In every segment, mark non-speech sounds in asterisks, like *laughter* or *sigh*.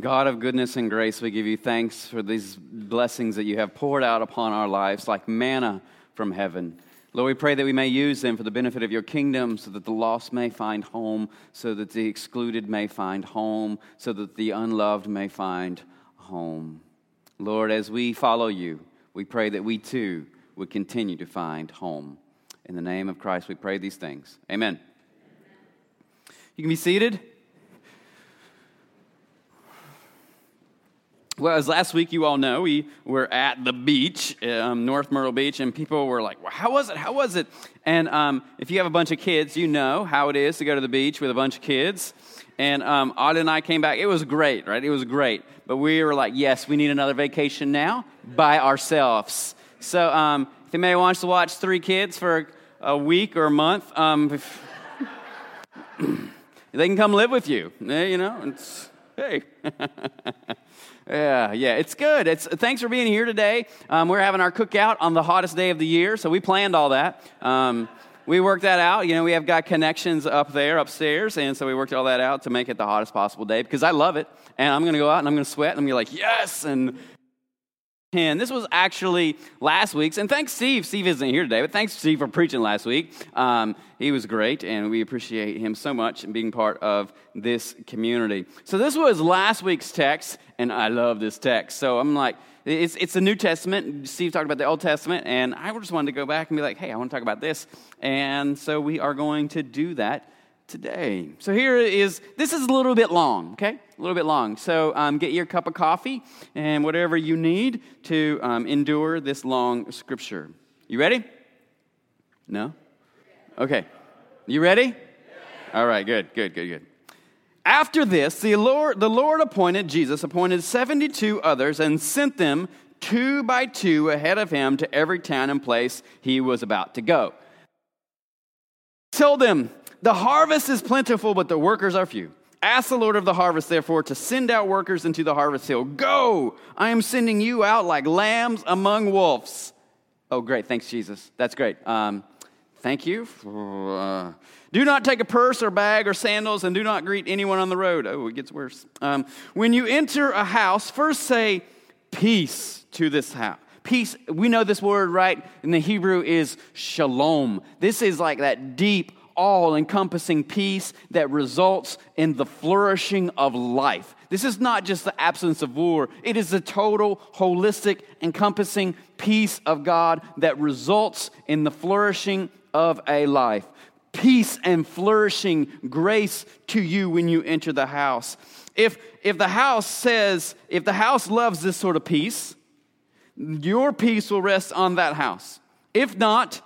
God of goodness and grace, we give you thanks for these blessings that you have poured out upon our lives like manna from heaven. Lord, we pray that we may use them for the benefit of your kingdom so that the lost may find home, so that the excluded may find home, so that the unloved may find home. Lord, as we follow you, we pray that we too would continue to find home. In the name of Christ, we pray these things. Amen. You can be seated. Well, as last week you all know, we were at the beach, um, North Myrtle Beach, and people were like, well, How was it? How was it? And um, if you have a bunch of kids, you know how it is to go to the beach with a bunch of kids. And um, Audrey and I came back. It was great, right? It was great. But we were like, Yes, we need another vacation now by ourselves. So um, if anybody wants to watch three kids for a week or a month, um, if, *laughs* they can come live with you. Eh, you know, it's, hey. *laughs* Yeah, yeah, it's good. It's thanks for being here today. Um, we're having our cookout on the hottest day of the year, so we planned all that. Um, we worked that out. You know, we have got connections up there upstairs, and so we worked all that out to make it the hottest possible day because I love it. And I'm going to go out and I'm going to sweat, and I'm going to be like, yes, and 10. This was actually last week's, and thanks, Steve. Steve isn't here today, but thanks, Steve, for preaching last week. Um, he was great, and we appreciate him so much and being part of this community. So, this was last week's text, and I love this text. So, I'm like, it's, it's the New Testament. Steve talked about the Old Testament, and I just wanted to go back and be like, hey, I want to talk about this. And so, we are going to do that today. So here is, this is a little bit long, okay? A little bit long. So um, get your cup of coffee and whatever you need to um, endure this long scripture. You ready? No? Okay. You ready? All right, good, good, good, good. After this, the Lord, the Lord appointed, Jesus appointed 72 others and sent them two by two ahead of him to every town and place he was about to go. Tell them, the harvest is plentiful, but the workers are few. Ask the Lord of the harvest, therefore, to send out workers into the harvest field. Go! I am sending you out like lambs among wolves. Oh, great. Thanks, Jesus. That's great. Um, thank you. Uh, do not take a purse or bag or sandals, and do not greet anyone on the road. Oh, it gets worse. Um, when you enter a house, first say, Peace to this house. Peace, we know this word, right? In the Hebrew is shalom. This is like that deep, all encompassing peace that results in the flourishing of life. This is not just the absence of war, it is the total, holistic, encompassing peace of God that results in the flourishing of a life. Peace and flourishing grace to you when you enter the house. If, if the house says, if the house loves this sort of peace, your peace will rest on that house. If not,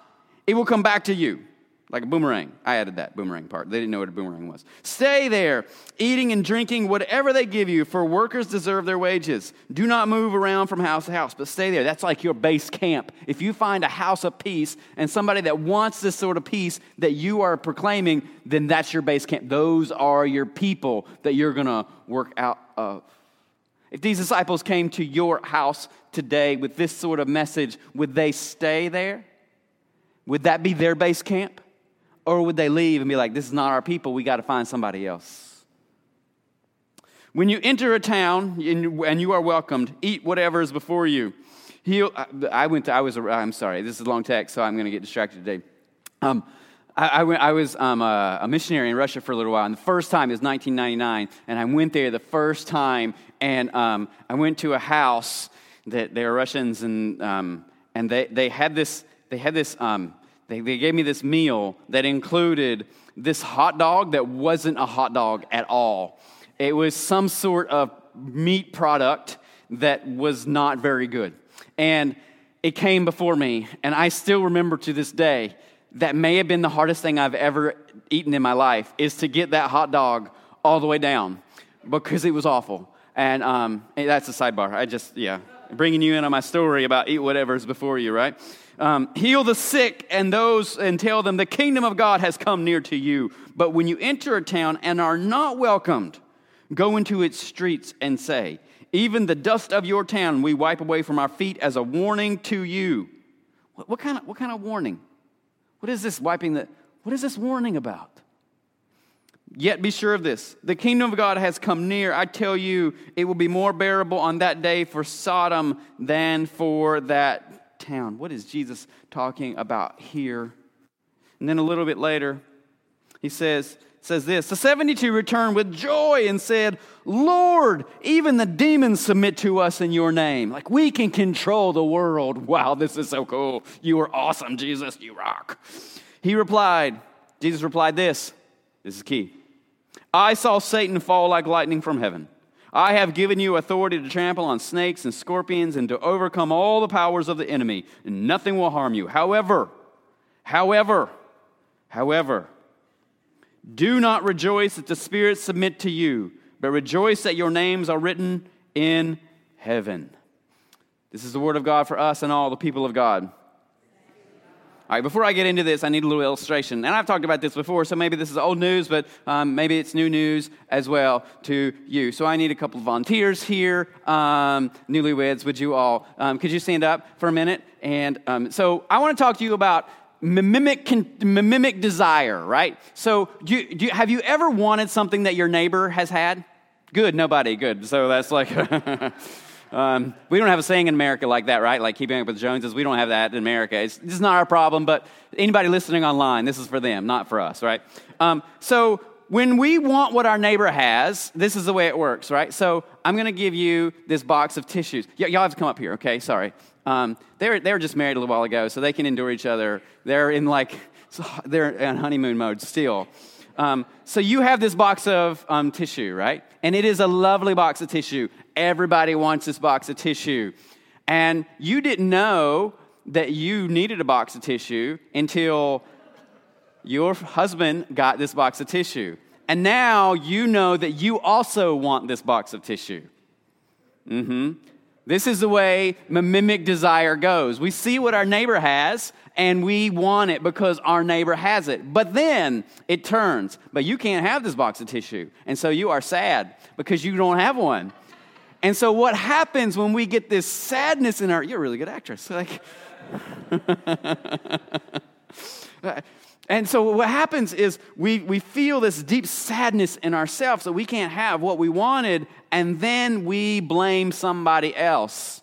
it will come back to you. Like a boomerang. I added that boomerang part. They didn't know what a boomerang was. Stay there, eating and drinking whatever they give you, for workers deserve their wages. Do not move around from house to house, but stay there. That's like your base camp. If you find a house of peace and somebody that wants this sort of peace that you are proclaiming, then that's your base camp. Those are your people that you're going to work out of. If these disciples came to your house today with this sort of message, would they stay there? Would that be their base camp? Or would they leave and be like, this is not our people, we got to find somebody else? When you enter a town and you are welcomed, eat whatever is before you. Heal, I went to, I was, I'm sorry, this is long text, so I'm going to get distracted today. Um, I, I, went, I, was um, a, a, missionary in Russia for a little while, and the first time is 1999, and I went there the first time, and um, I went to a house that they were Russians, and, um, and they, they had this, they had this um, they, they gave me this meal that included this hot dog that wasn't a hot dog at all. It was some sort of meat product that was not very good. And it came before me, and I still remember to this day that may have been the hardest thing I've ever eaten in my life is to get that hot dog all the way down because it was awful. And um, that's a sidebar. I just, yeah, bringing you in on my story about eat whatever's before you, right? Um, heal the sick and those and tell them the kingdom of God has come near to you. But when you enter a town and are not welcomed, go into its streets and say, Even the dust of your town we wipe away from our feet as a warning to you. What, what kind, of, what kind of warning? What is this wiping the, what is this warning about? Yet be sure of this the kingdom of God has come near. I tell you, it will be more bearable on that day for Sodom than for that town. What is Jesus talking about here? And then a little bit later, he says, says this The 72 returned with joy and said, Lord, even the demons submit to us in your name. Like we can control the world. Wow, this is so cool. You are awesome, Jesus. You rock. He replied, Jesus replied this. This is key. I saw Satan fall like lightning from heaven. I have given you authority to trample on snakes and scorpions and to overcome all the powers of the enemy, and nothing will harm you. However, however, however, do not rejoice that the spirits submit to you, but rejoice that your names are written in heaven. This is the word of God for us and all the people of God. All right, before I get into this, I need a little illustration. And I've talked about this before, so maybe this is old news, but um, maybe it's new news as well to you. So I need a couple of volunteers here. Um, newlyweds, would you all? Um, could you stand up for a minute? And um, so I want to talk to you about mimic, mimic desire, right? So do do have you ever wanted something that your neighbor has had? Good, nobody, good. So that's like. *laughs* Um, we don't have a saying in America like that, right? Like keeping up with the Joneses. We don't have that in America. It's, it's not our problem, but anybody listening online, this is for them, not for us, right? Um, so when we want what our neighbor has, this is the way it works, right? So I'm going to give you this box of tissues. Y- y'all have to come up here, okay? Sorry. Um, they, were, they were just married a little while ago, so they can endure each other. They're in like, they're in honeymoon mode still. Um, so you have this box of um, tissue, right? And it is a lovely box of tissue. Everybody wants this box of tissue. And you didn't know that you needed a box of tissue until your husband got this box of tissue. And now you know that you also want this box of tissue. Mm-hmm. This is the way mimic desire goes. We see what our neighbor has and we want it because our neighbor has it. But then it turns, but you can't have this box of tissue. And so you are sad because you don't have one. And so what happens when we get this sadness in our you're a really good actress. Like *laughs* And so what happens is we, we feel this deep sadness in ourselves that we can't have what we wanted, and then we blame somebody else.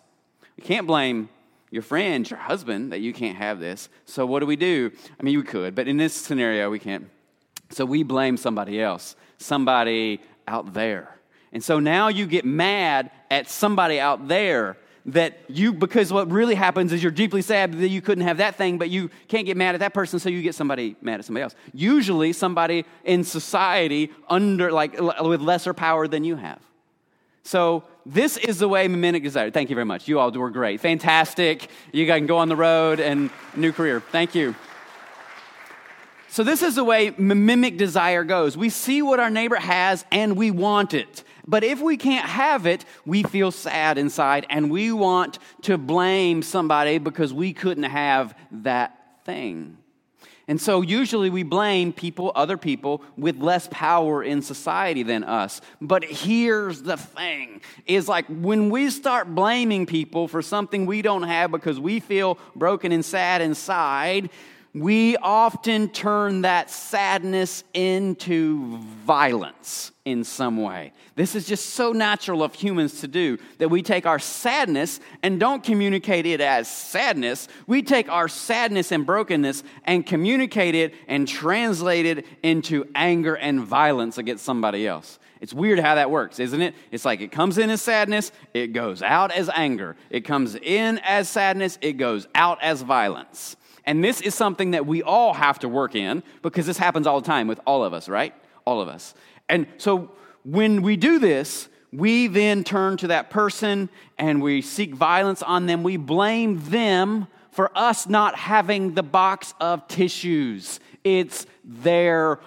We can't blame your friend, your husband, that you can't have this. So what do we do? I mean, we could, but in this scenario, we can't. So we blame somebody else, somebody out there. And so now you get mad at somebody out there that you, because what really happens is you're deeply sad that you couldn't have that thing, but you can't get mad at that person, so you get somebody mad at somebody else. Usually somebody in society under, like, with lesser power than you have. So this is the way mimic desire. Thank you very much. You all were great. Fantastic. You can go on the road and new career. Thank you. So this is the way mimic desire goes. We see what our neighbor has and we want it. But if we can't have it, we feel sad inside and we want to blame somebody because we couldn't have that thing. And so usually we blame people, other people, with less power in society than us. But here's the thing is like when we start blaming people for something we don't have because we feel broken and sad inside, we often turn that sadness into violence in some way. This is just so natural of humans to do that we take our sadness and don't communicate it as sadness. We take our sadness and brokenness and communicate it and translate it into anger and violence against somebody else. It's weird how that works, isn't it? It's like it comes in as sadness, it goes out as anger. It comes in as sadness, it goes out as violence. And this is something that we all have to work in because this happens all the time with all of us, right? All of us. And so when we do this, we then turn to that person and we seek violence on them. We blame them for us not having the box of tissues. It's their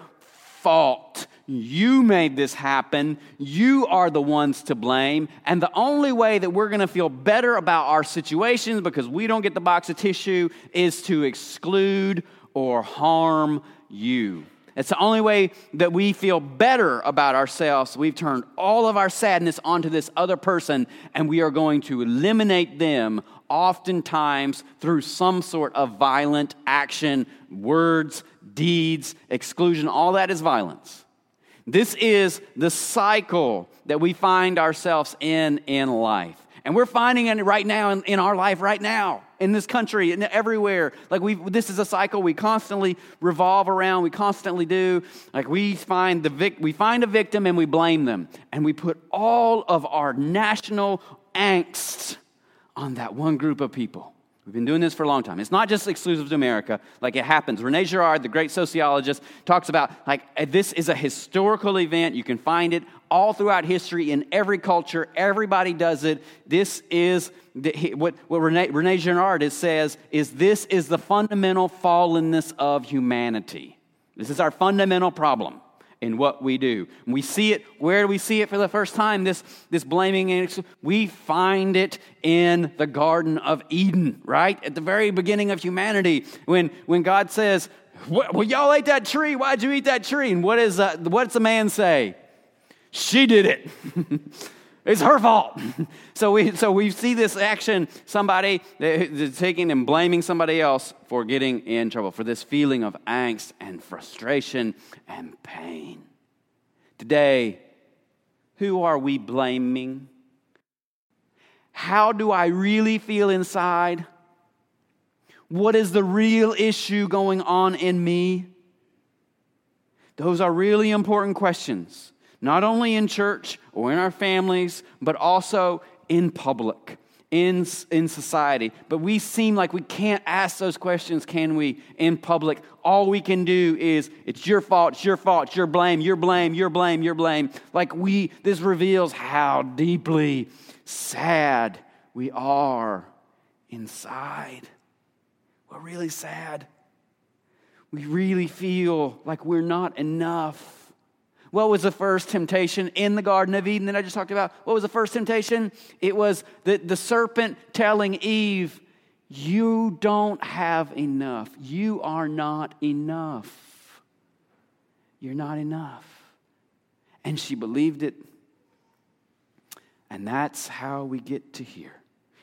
fault. You made this happen. You are the ones to blame. And the only way that we're going to feel better about our situations because we don't get the box of tissue is to exclude or harm you. It's the only way that we feel better about ourselves. We've turned all of our sadness onto this other person, and we are going to eliminate them, oftentimes through some sort of violent action, words, deeds, exclusion. All that is violence. This is the cycle that we find ourselves in in life. And we're finding it right now in, in our life, right now, in this country, and everywhere. Like we, this is a cycle we constantly revolve around. We constantly do. Like we find the vic, we find a victim and we blame them, and we put all of our national angst on that one group of people. We've been doing this for a long time. It's not just exclusive to America, like it happens. Rene Girard, the great sociologist, talks about like this is a historical event. You can find it all throughout history in every culture. Everybody does it. This is the, what, what Rene, Rene Girard says is this is the fundamental fallenness of humanity. This is our fundamental problem in what we do. we see it, where do we see it for the first time? This, this blaming, we find it in the Garden of Eden, right? At the very beginning of humanity, when, when God says, Well, y'all ate that tree. Why'd you eat that tree? And what is, uh, what's the man say? She did it. *laughs* It's her fault. *laughs* so we so we see this action, somebody taking and blaming somebody else for getting in trouble, for this feeling of angst and frustration and pain. Today, who are we blaming? How do I really feel inside? What is the real issue going on in me? Those are really important questions not only in church or in our families, but also in public, in, in society. But we seem like we can't ask those questions, can we, in public? All we can do is, it's your fault, it's your fault, it's your blame, your blame, your blame, your blame. Like we, this reveals how deeply sad we are inside. We're really sad. We really feel like we're not enough what was the first temptation in the Garden of Eden that I just talked about? What was the first temptation? It was the, the serpent telling Eve, You don't have enough. You are not enough. You're not enough. And she believed it. And that's how we get to here.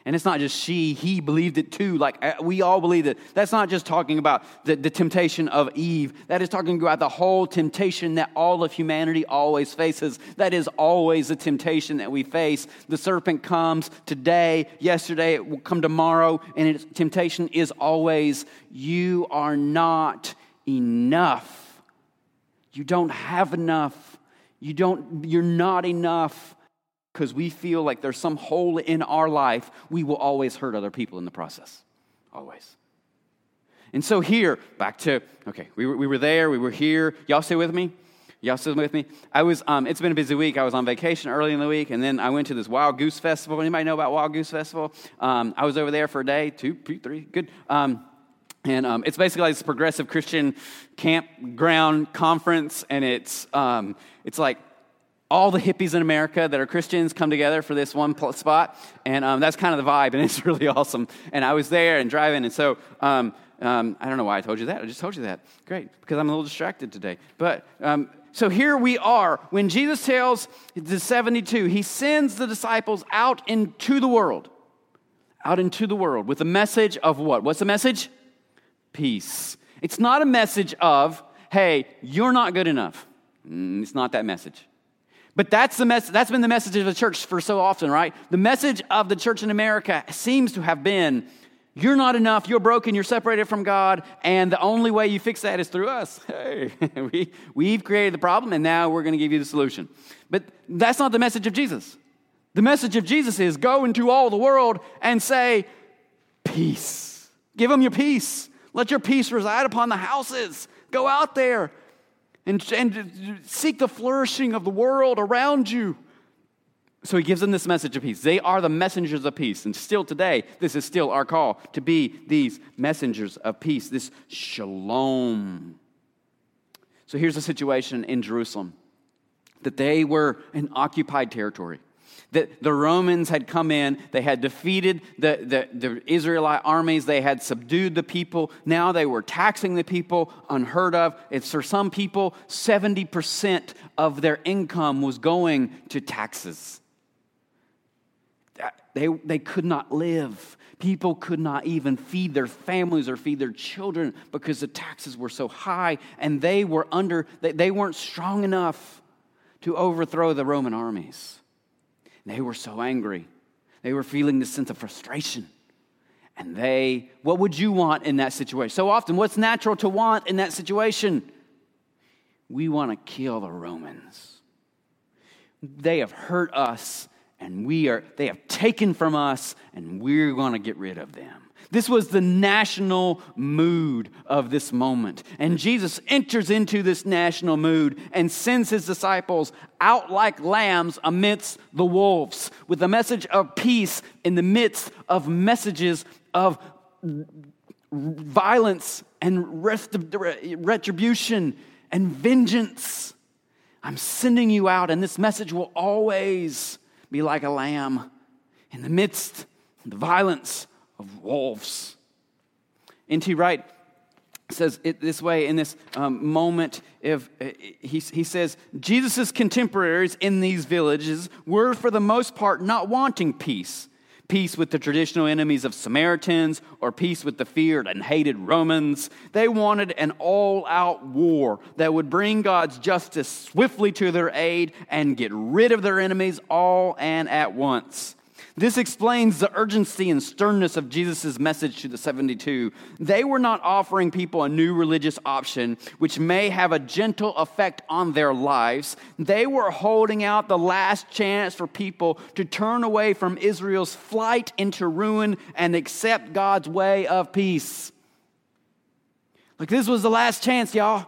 And it's not just she, he believed it too. Like uh, we all believe it. That's not just talking about the, the temptation of Eve. That is talking about the whole temptation that all of humanity always faces. That is always a temptation that we face. The serpent comes today, yesterday, it will come tomorrow, and its temptation is always you are not enough. You don't have enough. You don't, you're not enough because we feel like there's some hole in our life, we will always hurt other people in the process. Always. And so here, back to, okay, we were, we were there, we were here. Y'all stay with me? Y'all still with me? I was, um, it's been a busy week. I was on vacation early in the week, and then I went to this Wild Goose Festival. Anybody know about Wild Goose Festival? Um, I was over there for a day, two, three, good. Um, and um, it's basically like this progressive Christian campground conference, and it's, um, it's like all the hippies in America that are Christians come together for this one spot, and um, that's kind of the vibe, and *laughs* it's really awesome. And I was there and driving, and so um, um, I don't know why I told you that. I just told you that. Great, because I'm a little distracted today. But um, so here we are. When Jesus tells the 72, he sends the disciples out into the world, out into the world with a message of what? What's the message? Peace. It's not a message of, hey, you're not good enough. Mm, it's not that message. But that's, the mess- that's been the message of the church for so often, right? The message of the church in America seems to have been you're not enough, you're broken, you're separated from God, and the only way you fix that is through us. *laughs* Hey, *laughs* we, we've created the problem, and now we're going to give you the solution. But that's not the message of Jesus. The message of Jesus is go into all the world and say, Peace. Give them your peace. Let your peace reside upon the houses. Go out there and, and seek the flourishing of the world around you. So he gives them this message of peace. They are the messengers of peace. And still today, this is still our call to be these messengers of peace, this shalom. So here's the situation in Jerusalem that they were in occupied territory that the Romans had come in, they had defeated the, the, the, Israelite armies, they had subdued the people. Now they were taxing the people, unheard of. It's for some people, 70% of their income was going to taxes. They, they could not live. People could not even feed their families or feed their children because the taxes were so high and they were under, they, they weren't strong enough to overthrow the Roman armies. They were so angry. They were feeling this sense of frustration. And they, what would you want in that situation? So often, what's natural to want in that situation? We want to kill the Romans. They have hurt us, and we are, they have taken from us, and we're going to get rid of them. This was the national mood of this moment. And Jesus enters into this national mood and sends his disciples out like lambs amidst the wolves with a message of peace in the midst of messages of violence and retribution and vengeance. I'm sending you out, and this message will always be like a lamb in the midst of the violence of wolves. N.T. Wright says it this way in this um, moment if uh, he, he says jesus' contemporaries in these villages were for the most part not wanting peace. Peace with the traditional enemies of samaritans or peace with the feared and hated romans. They wanted an all-out war that would bring god's justice swiftly to their aid and get rid of their enemies all and at once this explains the urgency and sternness of Jesus' message to the 72. They were not offering people a new religious option, which may have a gentle effect on their lives. They were holding out the last chance for people to turn away from Israel's flight into ruin and accept God's way of peace. Like, this was the last chance, y'all.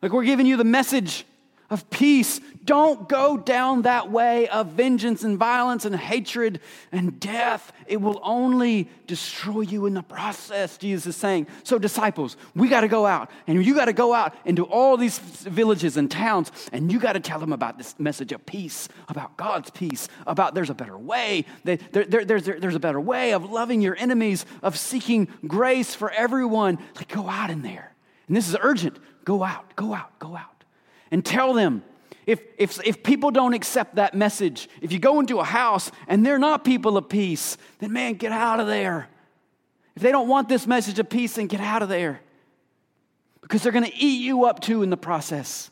Like, we're giving you the message of peace. Don't go down that way of vengeance and violence and hatred and death. It will only destroy you in the process, Jesus is saying. So, disciples, we got to go out, and you got to go out into all these villages and towns, and you got to tell them about this message of peace, about God's peace, about there's a better way. There, there, there's, there's a better way of loving your enemies, of seeking grace for everyone. Like, go out in there. And this is urgent. Go out, go out, go out and tell them if, if, if people don't accept that message, if you go into a house and they're not people of peace, then man, get out of there. If they don't want this message of peace, then get out of there. Because they're going to eat you up too in the process.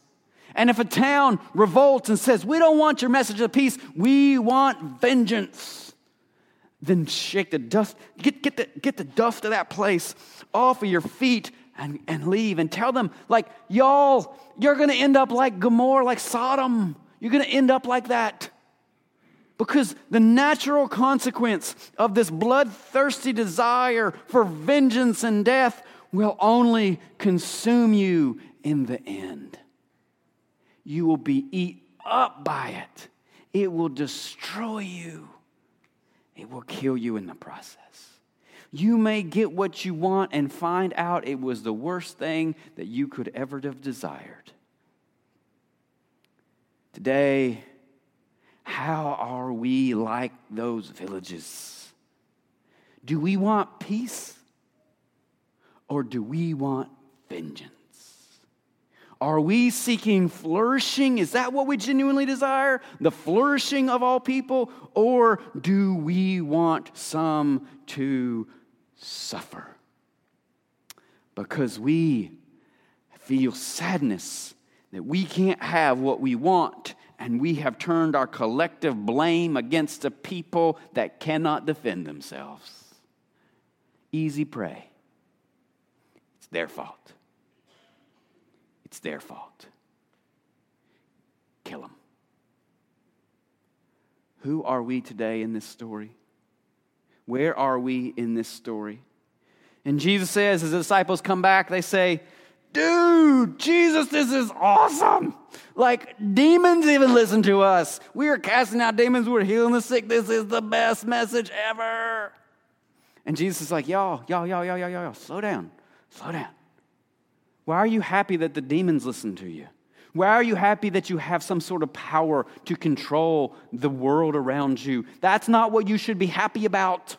And if a town revolts and says, We don't want your message of peace, we want vengeance, then shake the dust, get, get, the, get the dust of that place off of your feet and, and leave and tell them, like, y'all, you're going to end up like Gomorrah, like Sodom. You're going to end up like that. Because the natural consequence of this bloodthirsty desire for vengeance and death will only consume you in the end. You will be eat up by it, it will destroy you, it will kill you in the process. You may get what you want and find out it was the worst thing that you could ever have desired. Today, how are we like those villages? Do we want peace or do we want vengeance? Are we seeking flourishing? Is that what we genuinely desire? The flourishing of all people? Or do we want some to suffer because we feel sadness that we can't have what we want, and we have turned our collective blame against a people that cannot defend themselves. Easy prey. It's their fault. It's their fault. Kill them. Who are we today in this story? Where are we in this story? And Jesus says, as the disciples come back, they say, Dude, Jesus, this is awesome. Like demons even listen to us. We are casting out demons, we're healing the sick. This is the best message ever. And Jesus is like, Y'all, y'all, y'all, y'all, y'all, y'all, slow down, slow down. Why are you happy that the demons listen to you? Why are you happy that you have some sort of power to control the world around you? That's not what you should be happy about.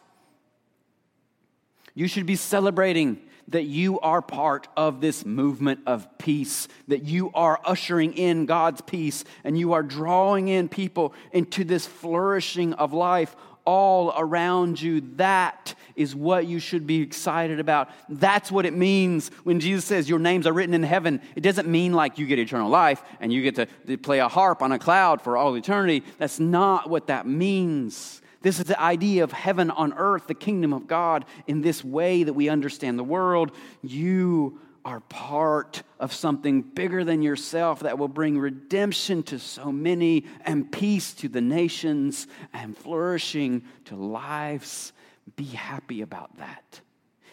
You should be celebrating that you are part of this movement of peace, that you are ushering in God's peace, and you are drawing in people into this flourishing of life all around you. That is what you should be excited about. That's what it means when Jesus says, Your names are written in heaven. It doesn't mean like you get eternal life and you get to, play a harp on a cloud for all eternity. That's not what that means. This is the idea of heaven on earth, the kingdom of God, in this way that we understand the world. You are part of something bigger than yourself that will bring redemption to so many and peace to the nations and flourishing to lives. Be happy about that.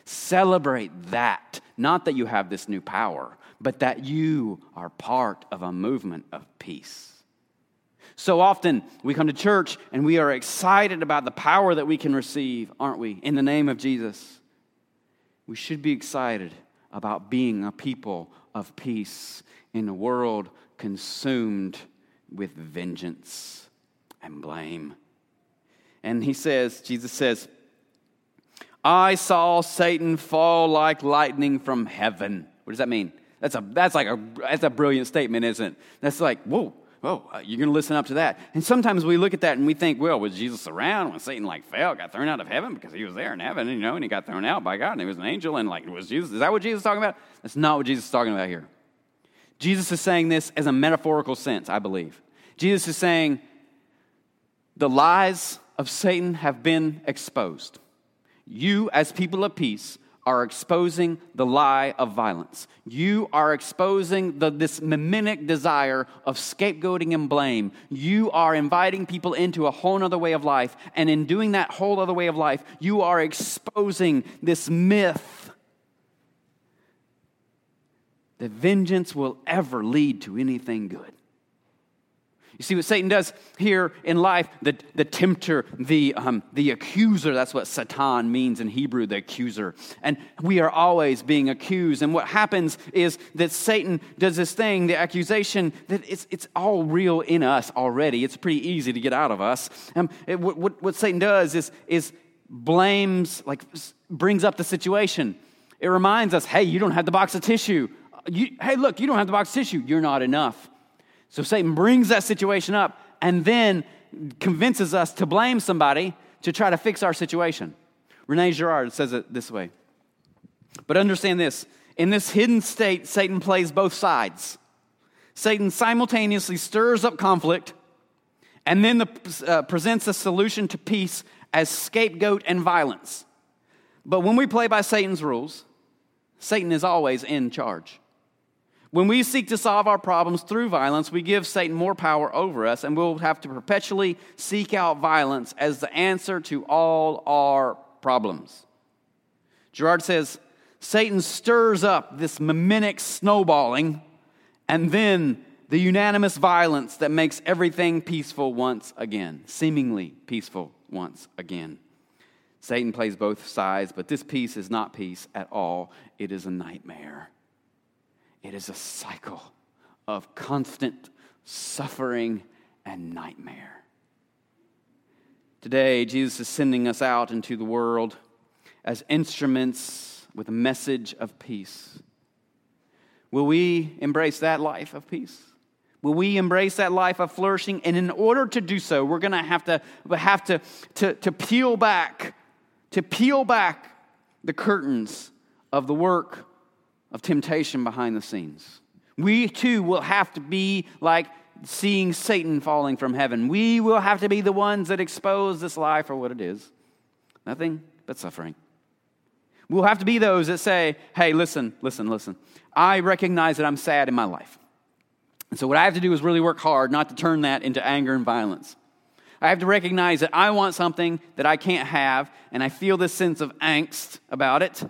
Celebrate that. Not that you have this new power, but that you are part of a movement of peace. So often we come to church and we are excited about the power that we can receive, aren't we? In the name of Jesus. We should be excited about being a people of peace in a world consumed with vengeance and blame. And he says, Jesus says, I saw Satan fall like lightning from heaven. What does that mean? That's, a, that's like a, that's a brilliant statement, isn't it? That's like, whoa, oh, you're going to listen up to that. And sometimes we look at that and we think, well, was Jesus around when Satan like fell, got thrown out of heaven because he was there in heaven, you know, and he got thrown out by God and he was an angel and like, was Jesus, is that what Jesus is talking about? That's not what Jesus is talking about here. Jesus is saying this as a metaphorical sense, I believe. Jesus is saying the lies of Satan have been exposed. You, as people of peace, are exposing the lie of violence. You are exposing the, this mimetic desire of scapegoating and blame. You are inviting people into a whole other way of life. And in doing that whole other way of life, you are exposing this myth that vengeance will ever lead to anything good. You see what Satan does here in life? The, the tempter, the, um, the accuser, that's what Satan means in Hebrew, the accuser. And we are always being accused. And what happens is that Satan does this thing, the accusation, that it's, it's all real in us already. It's pretty easy to get out of us. Um, it, what, what Satan does is, is blames, like brings up the situation. It reminds us, hey, you don't have the box of tissue. You, hey, look, you don't have the box of tissue. You're not enough. So Satan brings that situation up and then convinces us to blame somebody to try to fix our situation. Rene Girard says it this way. But understand this in this hidden state, Satan plays both sides. Satan simultaneously stirs up conflict and then the, uh, presents a solution to peace as scapegoat and violence. But when we play by Satan's rules, Satan is always in charge. When we seek to solve our problems through violence, we give Satan more power over us, and we'll have to perpetually seek out violence as the answer to all our problems. Girard says Satan stirs up this mimetic snowballing and then the unanimous violence that makes everything peaceful once again, seemingly peaceful once again. Satan plays both sides, but this peace is not peace at all, it is a nightmare. It is a cycle of constant suffering and nightmare. Today, Jesus is sending us out into the world as instruments with a message of peace. Will we embrace that life of peace? Will we embrace that life of flourishing? And in order to do so, we're going to have to have to, to, to peel back, to peel back the curtains of the work of temptation behind the scenes. We too will have to be like seeing Satan falling from heaven. We will have to be the ones that expose this lie for what it is nothing but suffering. We'll have to be those that say, hey, listen, listen, listen. I recognize that I'm sad in my life. And so, what I have to do is really work hard not to turn that into anger and violence. I have to recognize that I want something that I can't have, and I feel this sense of angst about it.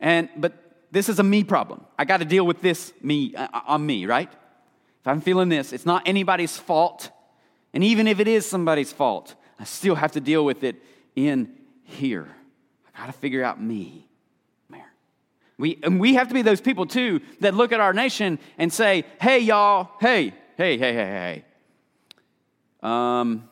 And, but this is a me problem. I got to deal with this me uh, uh, on me, right? If I'm feeling this, it's not anybody's fault. And even if it is somebody's fault, I still have to deal with it in here. I got to figure out me. We, and we have to be those people too that look at our nation and say, hey, y'all, hey, hey, hey, hey, hey. Um,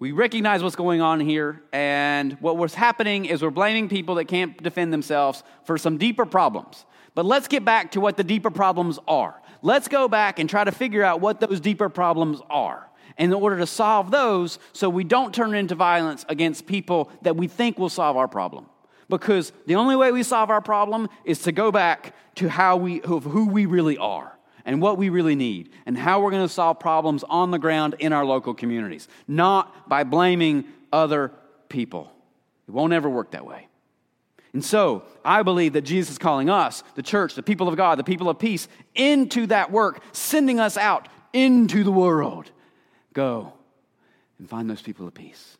we recognize what's going on here, and what was happening is we're blaming people that can't defend themselves for some deeper problems. But let's get back to what the deeper problems are. Let's go back and try to figure out what those deeper problems are. in order to solve those so we don't turn into violence against people that we think will solve our problem. Because the only way we solve our problem is to go back to how we, who we really are and what we really need and how we're going to solve problems on the ground in our local communities, not by blaming other people. It won't ever work that way. And so, I believe that Jesus is calling us, the church, the people of God, the people of peace, into that work, sending us out into the world. Go and find those people of peace.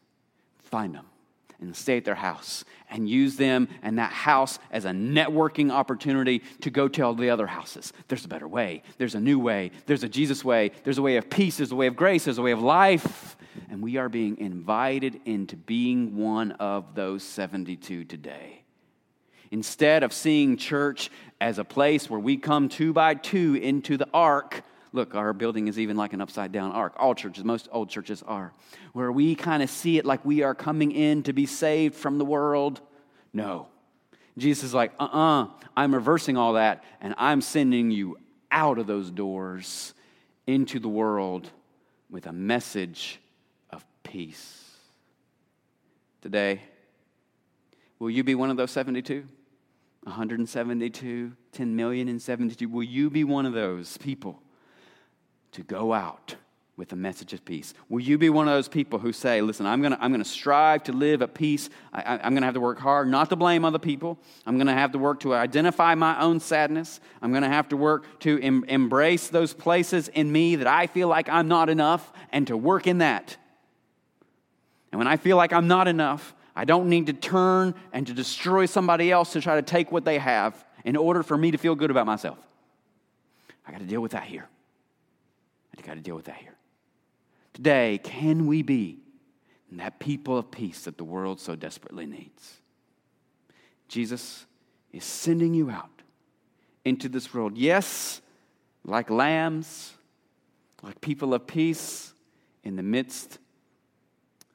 Find them and stay at their house and use them and that house as a networking opportunity to go tell the other houses. There's a better way, there's a new way, there's a Jesus way, there's a way of peace, there's a way of grace, there's a way of life. And we are being invited into being one of those 72 today. Instead of seeing church as a place where we come two by two into the ark, look, our building is even like an upside down ark. All churches, most old churches are, where we kind of see it like we are coming in to be saved from the world. No. Jesus is like, uh uh-uh, uh, i am reversing all that, and I'm sending you out of those doors into the world with a message of peace. Today, will you be one of those 72? 172, 10 million and 72. Will you be one of those people to go out with a message of peace? Will you be one of those people who say, listen, I'm going to I'm to strive to live at peace. I, am going to have to work hard not to blame other people. I'm going to have to work to identify my own sadness. I'm going to have to work to em- embrace those places in me that I feel like I'm not enough and to work in that. And when I feel like I'm not enough, I don't need to turn and to destroy somebody else to try to take what they have in order for me to feel good about myself. I got to deal with that here. I got to deal with that here. Today, can we be that people of peace that the world so desperately needs? Jesus is sending you out into this world. Yes, like lambs, like people of peace in the midst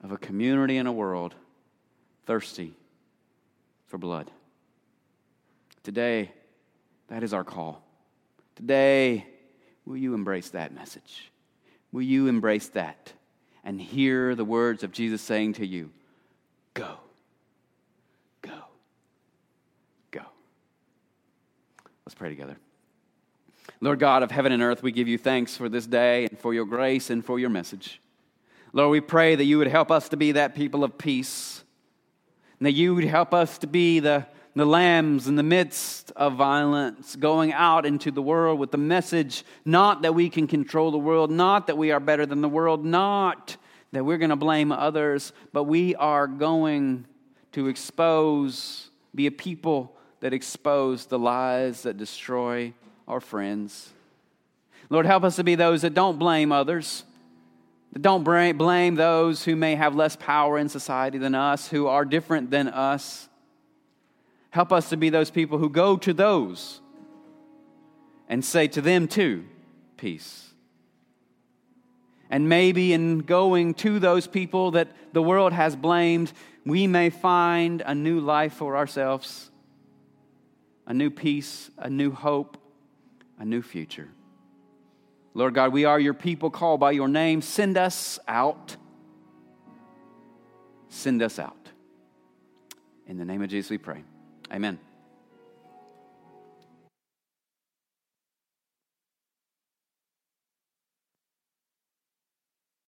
of a community and a world thirsty for blood. Today, that is our call. Today, will you embrace that message? Will you embrace that and hear the words of Jesus saying to you, Go, go, go? Let's pray together. Lord God of heaven and earth, we give you thanks for this day and for your grace and for your message. Lord, we pray that you would help us to be that people of peace and that you would help us to be the, the lambs in the midst of violence, going out into the world with the message not that we can control the world, not that we are better than the world, not that we're going to blame others, but we are going to expose, be a people that expose the lies that destroy our friends. Lord, help us to be those that don't blame others that don't blame those who may have less power in society than us, who are different than us. Help us to be those people who go to those and say to them too, peace. And maybe in going to those people that the world has blamed, we may find a new life for ourselves, a new peace, a new hope, a new future. Lord God, we are your people called by your name. Send us out. Send us out. In the name of Jesus, we pray. Amen.